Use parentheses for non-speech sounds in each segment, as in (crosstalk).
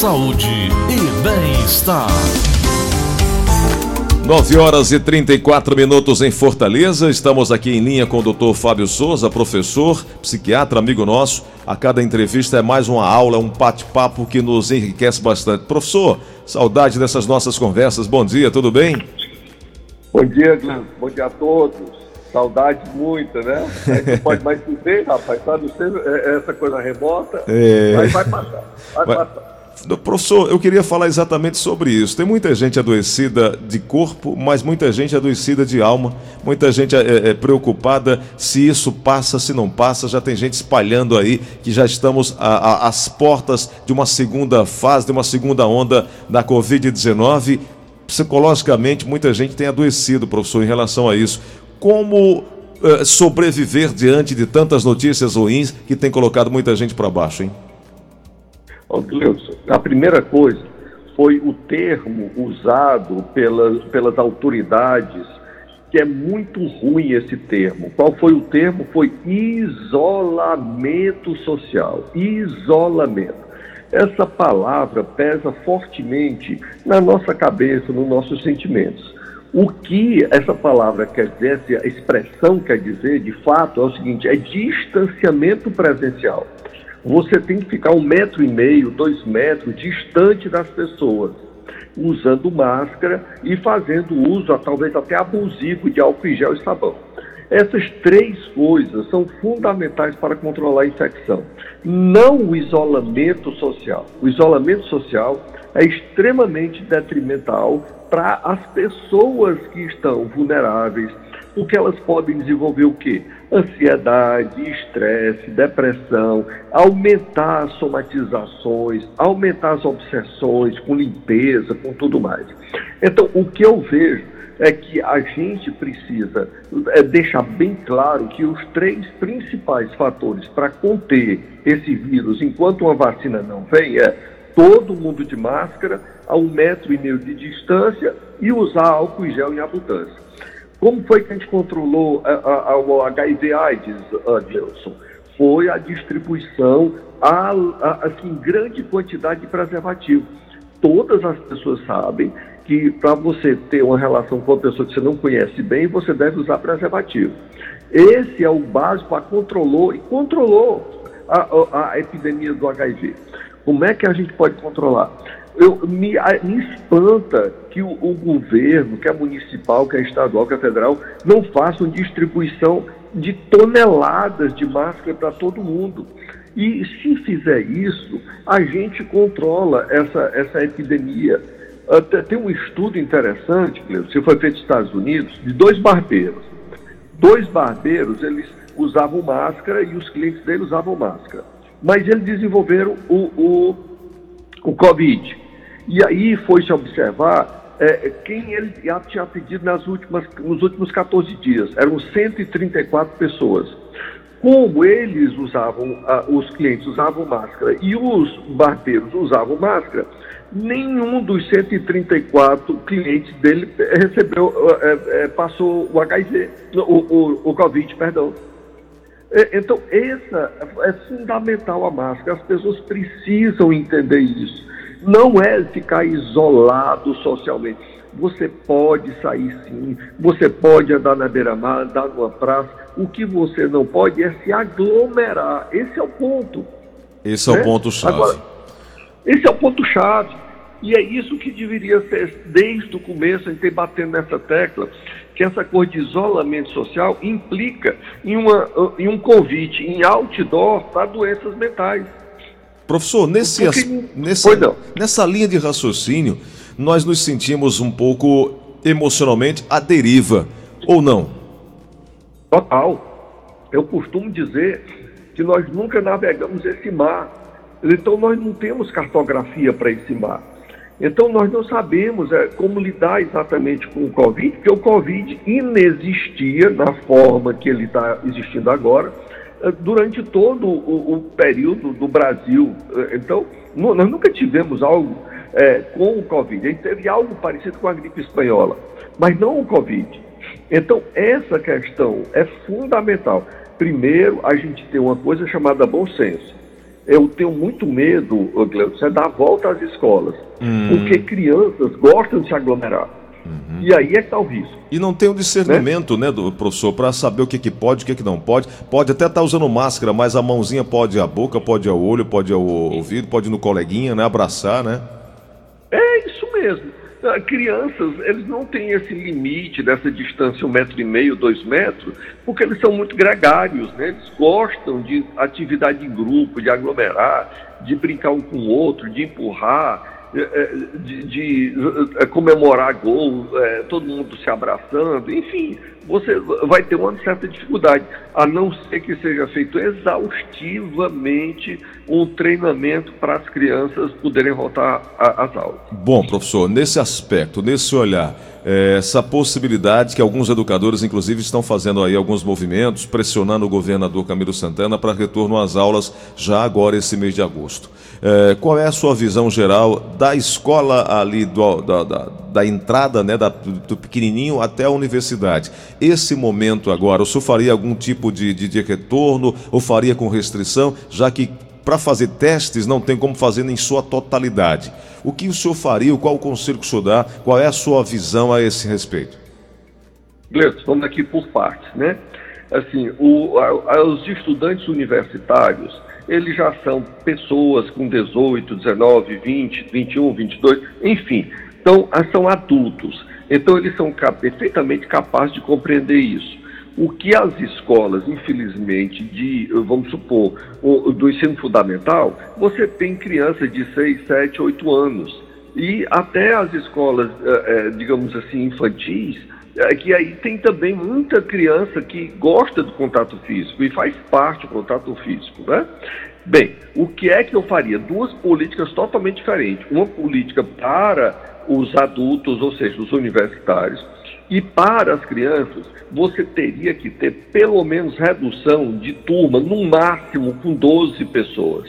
saúde e bem-estar. 9 horas e 34 minutos em Fortaleza. Estamos aqui em linha com o Dr. Fábio Souza, professor, psiquiatra, amigo nosso. A cada entrevista é mais uma aula, um bate-papo que nos enriquece bastante. Professor, saudade dessas nossas conversas. Bom dia, tudo bem? Bom dia, Glenn. Bom dia a todos. Saudade muita, né? A gente (laughs) pode mais viver, rapaz. Sabe, é, essa coisa remota, é... mas vai passar. Vai, vai... passar. Professor, eu queria falar exatamente sobre isso. Tem muita gente adoecida de corpo, mas muita gente adoecida de alma, muita gente é, é, preocupada se isso passa, se não passa. Já tem gente espalhando aí que já estamos às portas de uma segunda fase, de uma segunda onda da Covid-19. Psicologicamente, muita gente tem adoecido, professor, em relação a isso. Como uh, sobreviver diante de tantas notícias ruins que tem colocado muita gente para baixo, hein? A primeira coisa foi o termo usado pelas, pelas autoridades, que é muito ruim esse termo. Qual foi o termo? Foi isolamento social. Isolamento. Essa palavra pesa fortemente na nossa cabeça, nos nossos sentimentos. O que essa palavra quer dizer, essa expressão quer dizer, de fato, é o seguinte: é distanciamento presencial. Você tem que ficar um metro e meio, dois metros distante das pessoas, usando máscara e fazendo uso, talvez até abusivo, de álcool em gel e sabão. Essas três coisas são fundamentais para controlar a infecção. Não o isolamento social. O isolamento social é extremamente detrimental para as pessoas que estão vulneráveis, porque elas podem desenvolver o quê? Ansiedade, estresse, depressão, aumentar as somatizações, aumentar as obsessões com limpeza, com tudo mais. Então, o que eu vejo é que a gente precisa é, deixar bem claro que os três principais fatores para conter esse vírus enquanto uma vacina não vem é todo mundo de máscara, a um metro e meio de distância e usar álcool em gel em abundância. Como foi que a gente controlou o HIV AIDS, Adilson? Foi a distribuição a, a, assim, grande quantidade de preservativo. Todas as pessoas sabem que para você ter uma relação com uma pessoa que você não conhece bem, você deve usar preservativo. Esse é o básico para controlou e controlou a, a, a epidemia do HIV. Como é que a gente pode controlar? Eu, me, me espanta que o, o, governo, que é municipal, que é estadual, que é federal, não façam distribuição de toneladas de máscara para todo mundo. E se fizer isso, a gente controla essa, essa epidemia. Até, tem um estudo interessante, que foi feito nos Estados Unidos, de dois barbeiros. Dois barbeiros, eles usavam máscara e os clientes deles usavam máscara mas eles desenvolveram o, o, o Covid. E aí foi-se observar é, quem ele tinha atendido nas últimas, nos últimos 14 dias. Eram 134 pessoas. Como eles usavam, uh, os clientes usavam máscara e os barbeiros usavam máscara, nenhum dos 134 clientes dele recebeu, uh, uh, passou o HIV, o, o, o Covid, perdão. É, então, essa é fundamental a máscara. As pessoas precisam entender isso. Não é ficar isolado socialmente. Você pode sair sim, você pode andar na beira-mar, andar numa praça. O que você não pode é se aglomerar. Esse é o ponto. Esse é o né? ponto-chave. Esse é o ponto-chave. E é isso que deveria ser, desde o começo, a gente tem batendo nessa tecla, que essa coisa de isolamento social implica em, uma, em um convite em outdoor para doenças mentais. Professor, nesse, Porque... nessa, nessa linha de raciocínio, nós nos sentimos um pouco emocionalmente à deriva, ou não? Total. Eu costumo dizer que nós nunca navegamos esse mar. Então nós não temos cartografia para esse mar. Então, nós não sabemos é, como lidar exatamente com o Covid, porque o Covid inexistia na forma que ele está existindo agora é, durante todo o, o, período do Brasil. É, então, nós nunca tivemos algo é, com o Covid. A gente teve algo parecido com a gripe espanhola, mas não o Covid. Então, essa questão é fundamental. Primeiro, a gente tem uma coisa chamada bom senso. Eu tenho muito medo, Gleudson, é dar volta às escolas. Hum. Porque crianças gostam de se aglomerar. Uhum. E aí é que está o risco. E não tem o um discernimento, né, né do professor, para saber o que, que pode, o que, que não pode. Pode até estar tá usando máscara, mas a mãozinha pode ir à boca, pode ir ao olho, pode ir ao ouvido, pode ir no coleguinha, né? Abraçar, né? É isso mesmo. Ah, crianças, eles não têm esse limite dessa distância, um metro e meio, dois metros, porque eles são muito gregários, né? Eles gostam de atividade em grupo, de aglomerar, de brincar um com o outro, de empurrar, é, é, de, de, é, comemorar gol, é, todo mundo se abraçando, enfim, você vai ter uma certa dificuldade, a não ser que seja feito exaustivamente um treinamento para as crianças poderem voltar às aulas. Bom, professor, nesse aspecto, nesse olhar, essa possibilidade que alguns educadores, inclusive, estão fazendo aí alguns movimentos, pressionando o governador Camilo Santana para retorno às aulas já agora esse mês de agosto. É, qual é a sua visão geral da escola ali, do, da, da, da, entrada né, da, do pequenininho até a universidade? Esse momento agora, o senhor faria algum tipo de, de, de retorno ou faria com restrição, já que para fazer testes não tem como fazer em sua totalidade? O que o senhor faria, qual o conselho que o senhor dá, qual é a sua visão a esse respeito? Gleito, vamos aqui por partes, né? Assim, o, a, os estudantes universitários, eles já são pessoas com 18, 19, 20, 21, 22, enfim, então são adultos. Então eles são perfeitamente capazes de compreender isso. O que as escolas, infelizmente, de, vamos supor, do ensino fundamental, você tem crianças de 6, 7, 8 anos. E até as escolas, eh, eh, digamos assim, infantis, é que aí tem também muita criança que gosta do contato físico e faz parte do contato físico, né? Bem, o que é que eu faria? Duas políticas totalmente diferentes. Uma política para os adultos, ou seja, os universitários, e para as crianças, você teria que ter pelo menos redução de turma, no máximo com 12 pessoas.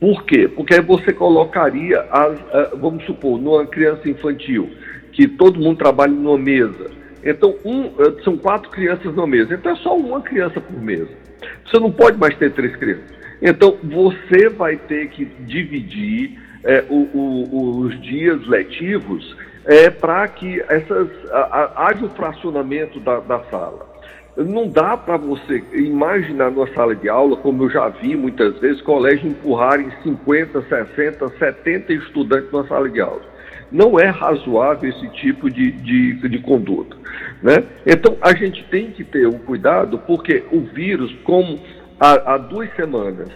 Por quê? Porque aí você colocaria, as, vamos supor, numa criança infantil, que todo mundo trabalha numa mesa. Então, um, são quatro crianças numa mesa. Então, é só uma criança por mesa. Você não pode mais ter três crianças. Então, você vai ter que dividir é, o, o, os dias letivos é, para que essas, haja o fracionamento da, da sala. Não dá para você imaginar numa sala de aula, como eu já vi muitas vezes, colégios empurrarem 50, 60, 70 estudantes numa sala de aula. Não é razoável esse tipo de, de, de conduta. Né? Então, a gente tem que ter um cuidado, porque o vírus, como há, há duas semanas,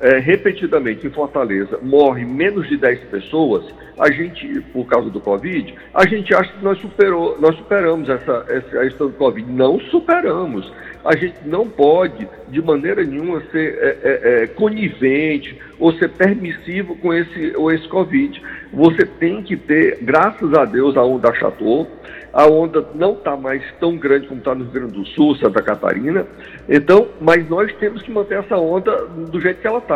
é, repetidamente em Fortaleza morre menos de 10 pessoas, a gente, por causa do Covid, a gente acha que nós, superou, nós superamos essa, essa questão do Covid. Não superamos. A gente não pode, de maneira nenhuma, ser é, é, é, conivente ou ser permissivo com esse, com esse Covid. Você tem que ter, graças a Deus, a onda achatou, a onda não está mais tão grande como está no Rio Grande do Sul, Santa Catarina. Então, mas nós temos que manter essa onda do jeito que ela está,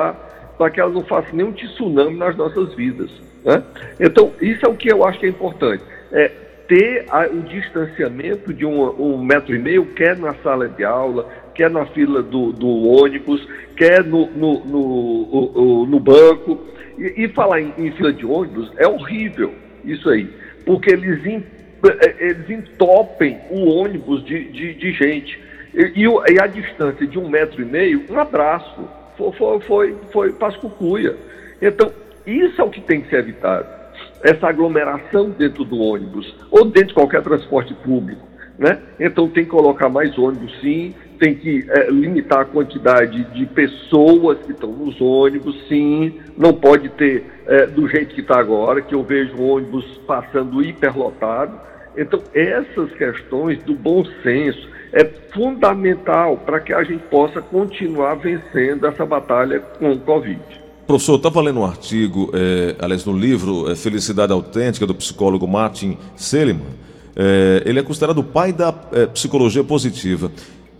para que ela não faça nenhum tsunami nas nossas vidas. Né? Então, isso é o que eu acho que é importante. É ter a, o distanciamento de um, um, metro e meio, quer na sala de aula, quer na fila do, do ônibus, quer no, no, no, no banco. E, e falar em, em fila de ônibus é horrível isso aí, porque eles é, eles entopem o ônibus de, de, de gente. E, e, a distância de um metro e meio, um abraço, foi, foi, foi, pascucuia. Então, isso é o que tem que ser evitado. Essa aglomeração dentro do ônibus, ou dentro de qualquer transporte público. Né? Então tem que colocar mais ônibus sim, tem que é, limitar a quantidade de pessoas que estão nos ônibus, sim, não pode ter é, do jeito que está agora, que eu vejo ônibus passando hiperlotado. Então, essas questões do bom senso é fundamental para que a gente possa continuar vencendo essa batalha com o Covid. Professor, eu estava lendo um artigo, é, aliás, no livro é, Felicidade Autêntica, do psicólogo Martin Seligman. É, ele é considerado o pai da é, psicologia positiva.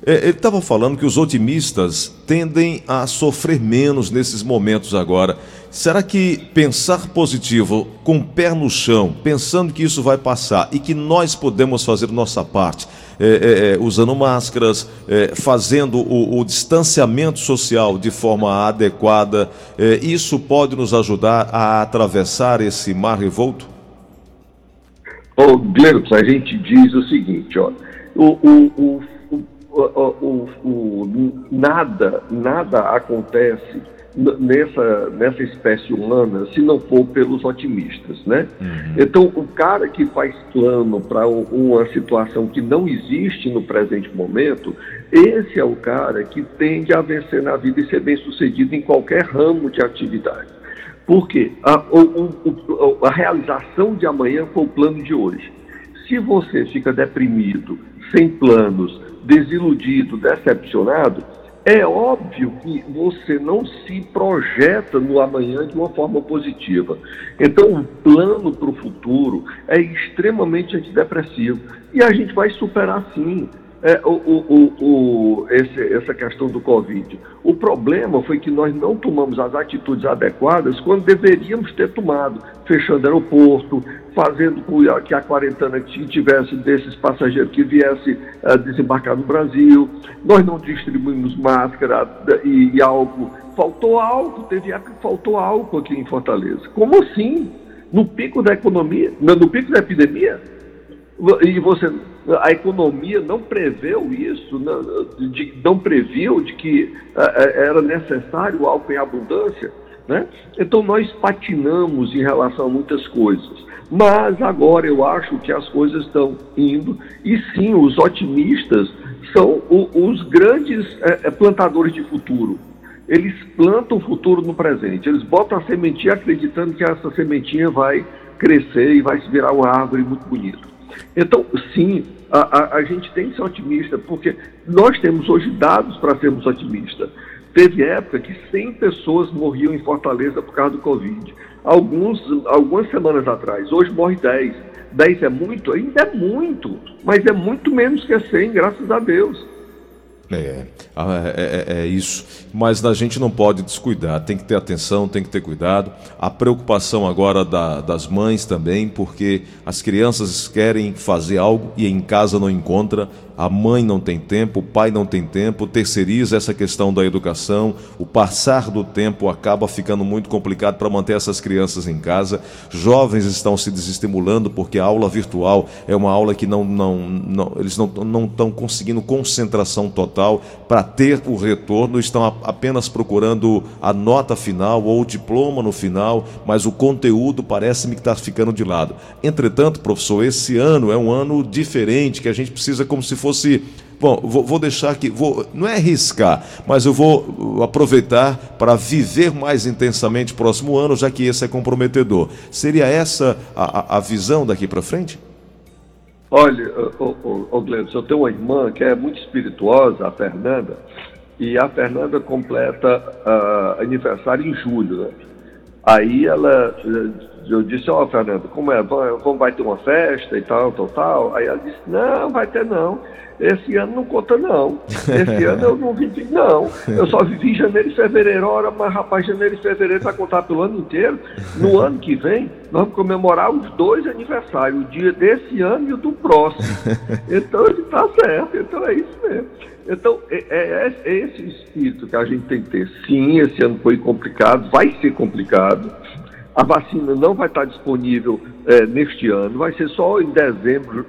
É, ele estava falando que os otimistas tendem a sofrer menos nesses momentos agora. Será que pensar positivo, com o pé no chão, pensando que isso vai passar e que nós podemos fazer nossa parte, é, é, usando máscaras, fazendo o, o, distanciamento social de forma adequada, isso pode nos ajudar a atravessar esse mar revolto? Ô, a gente diz o seguinte, ó, o, o, o, nada, nada acontece nessa, nessa espécie humana se não for pelos otimistas, né? Uhum. Então, o cara que faz plano para uma situação que não existe no presente momento, esse é o cara que tende a vencer na vida e ser bem sucedido em qualquer ramo de atividade. Porque a, a realização de amanhã foi o plano de hoje. Se você fica deprimido, sem planos, desiludido, decepcionado, é óbvio que você não se projeta no amanhã de uma forma positiva. Então, o plano para o futuro é extremamente antidepressivo. E a gente vai superar sim é, o, o, o, esse, essa questão do Covid. O problema foi que nós não tomamos as atitudes adequadas quando deveríamos ter tomado, fechando aeroporto, fazendo com que a quarentena tivesse desses passageiros que viessem uh, desembarcar no Brasil. Nós não distribuímos máscara e, e álcool. Faltou álcool, teve época que faltou álcool aqui em Fortaleza. Como assim? No pico da economia, no pico da epidemia? E você, a economia não preveu isso, não, de, não previu de que uh, era necessário álcool em abundância. Né? Então nós patinamos em relação a muitas coisas. Mas agora eu acho que as coisas estão indo, e sim, os otimistas são o, os grandes é, plantadores de futuro. Eles plantam o futuro no presente, eles botam a sementinha acreditando que essa sementinha vai crescer e vai se virar uma árvore muito bonita. Então, sim, a, a, a gente tem que ser otimista, porque nós temos hoje dados para sermos otimistas. Teve época que 100 pessoas morriam em Fortaleza por causa do Covid. Alguns, algumas semanas atrás. Hoje morre 10. 10 é muito? Ainda é muito, mas é muito menos que 100, graças a Deus. É, é, é, é, isso. Mas a gente não pode descuidar, tem que ter atenção, tem que ter cuidado. A preocupação agora da, das mães também, porque as crianças querem fazer algo e em casa não encontra a mãe não tem tempo, o pai não tem tempo, terceiriza essa questão da educação, o passar do tempo acaba ficando muito complicado para manter essas crianças em casa. Jovens estão se desestimulando porque a aula virtual é uma aula que não, não, não eles não, não estão conseguindo concentração total para ter o retorno, estão apenas procurando a nota final ou o diploma no final, mas o conteúdo parece-me que está ficando de lado. Entretanto, professor, esse ano é um ano diferente que a gente precisa como se fosse fosse. Bom, vou, vou deixar aqui, vou, não é arriscar, mas eu vou aproveitar para viver mais intensamente próximo ano, já que esse é comprometedor. Seria essa a, a visão daqui para frente? Olha, ô, ô, Gleison, eu tenho uma irmã que é muito espirituosa, a Fernanda, e a Fernanda completa uh, aniversário em julho, né? Aí ela, eu disse, ó, oh, Fernando, como é? Vamos, vai ter uma festa e tal, tal, tal. Aí ela disse, não, vai ter não. Esse ano não conta não. Esse (laughs) ano eu não vivi, não. Eu só vivi janeiro e fevereiro. Ora, mas rapaz, janeiro e fevereiro vai contar pelo ano inteiro. No (laughs) ano que vem, nós vamos comemorar os dois aniversários, o dia desse ano e o do próximo. (laughs) Então ele está certo, então é isso mesmo. Então, é, é, é, esse espírito que a gente tem que ter. Sim, esse ano foi complicado, vai ser complicado. A vacina não vai estar disponível é, neste ano, vai ser só em dezembro,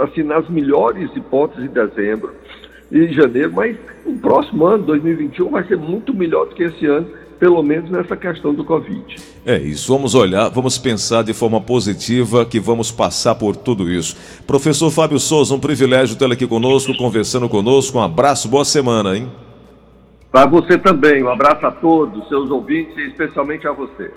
assim, nas melhores hipóteses em dezembro e janeiro, mas o próximo ano, 2021, vai ser muito melhor do que esse ano pelo menos nessa questão do Covid. É isso, vamos olhar, vamos pensar de forma positiva que vamos passar por tudo isso. Professor Fábio Souza, um privilégio tê-lo aqui conosco, conversando conosco. Um abraço, boa semana, hein? Para você também, um abraço a todos, seus ouvintes e especialmente a você.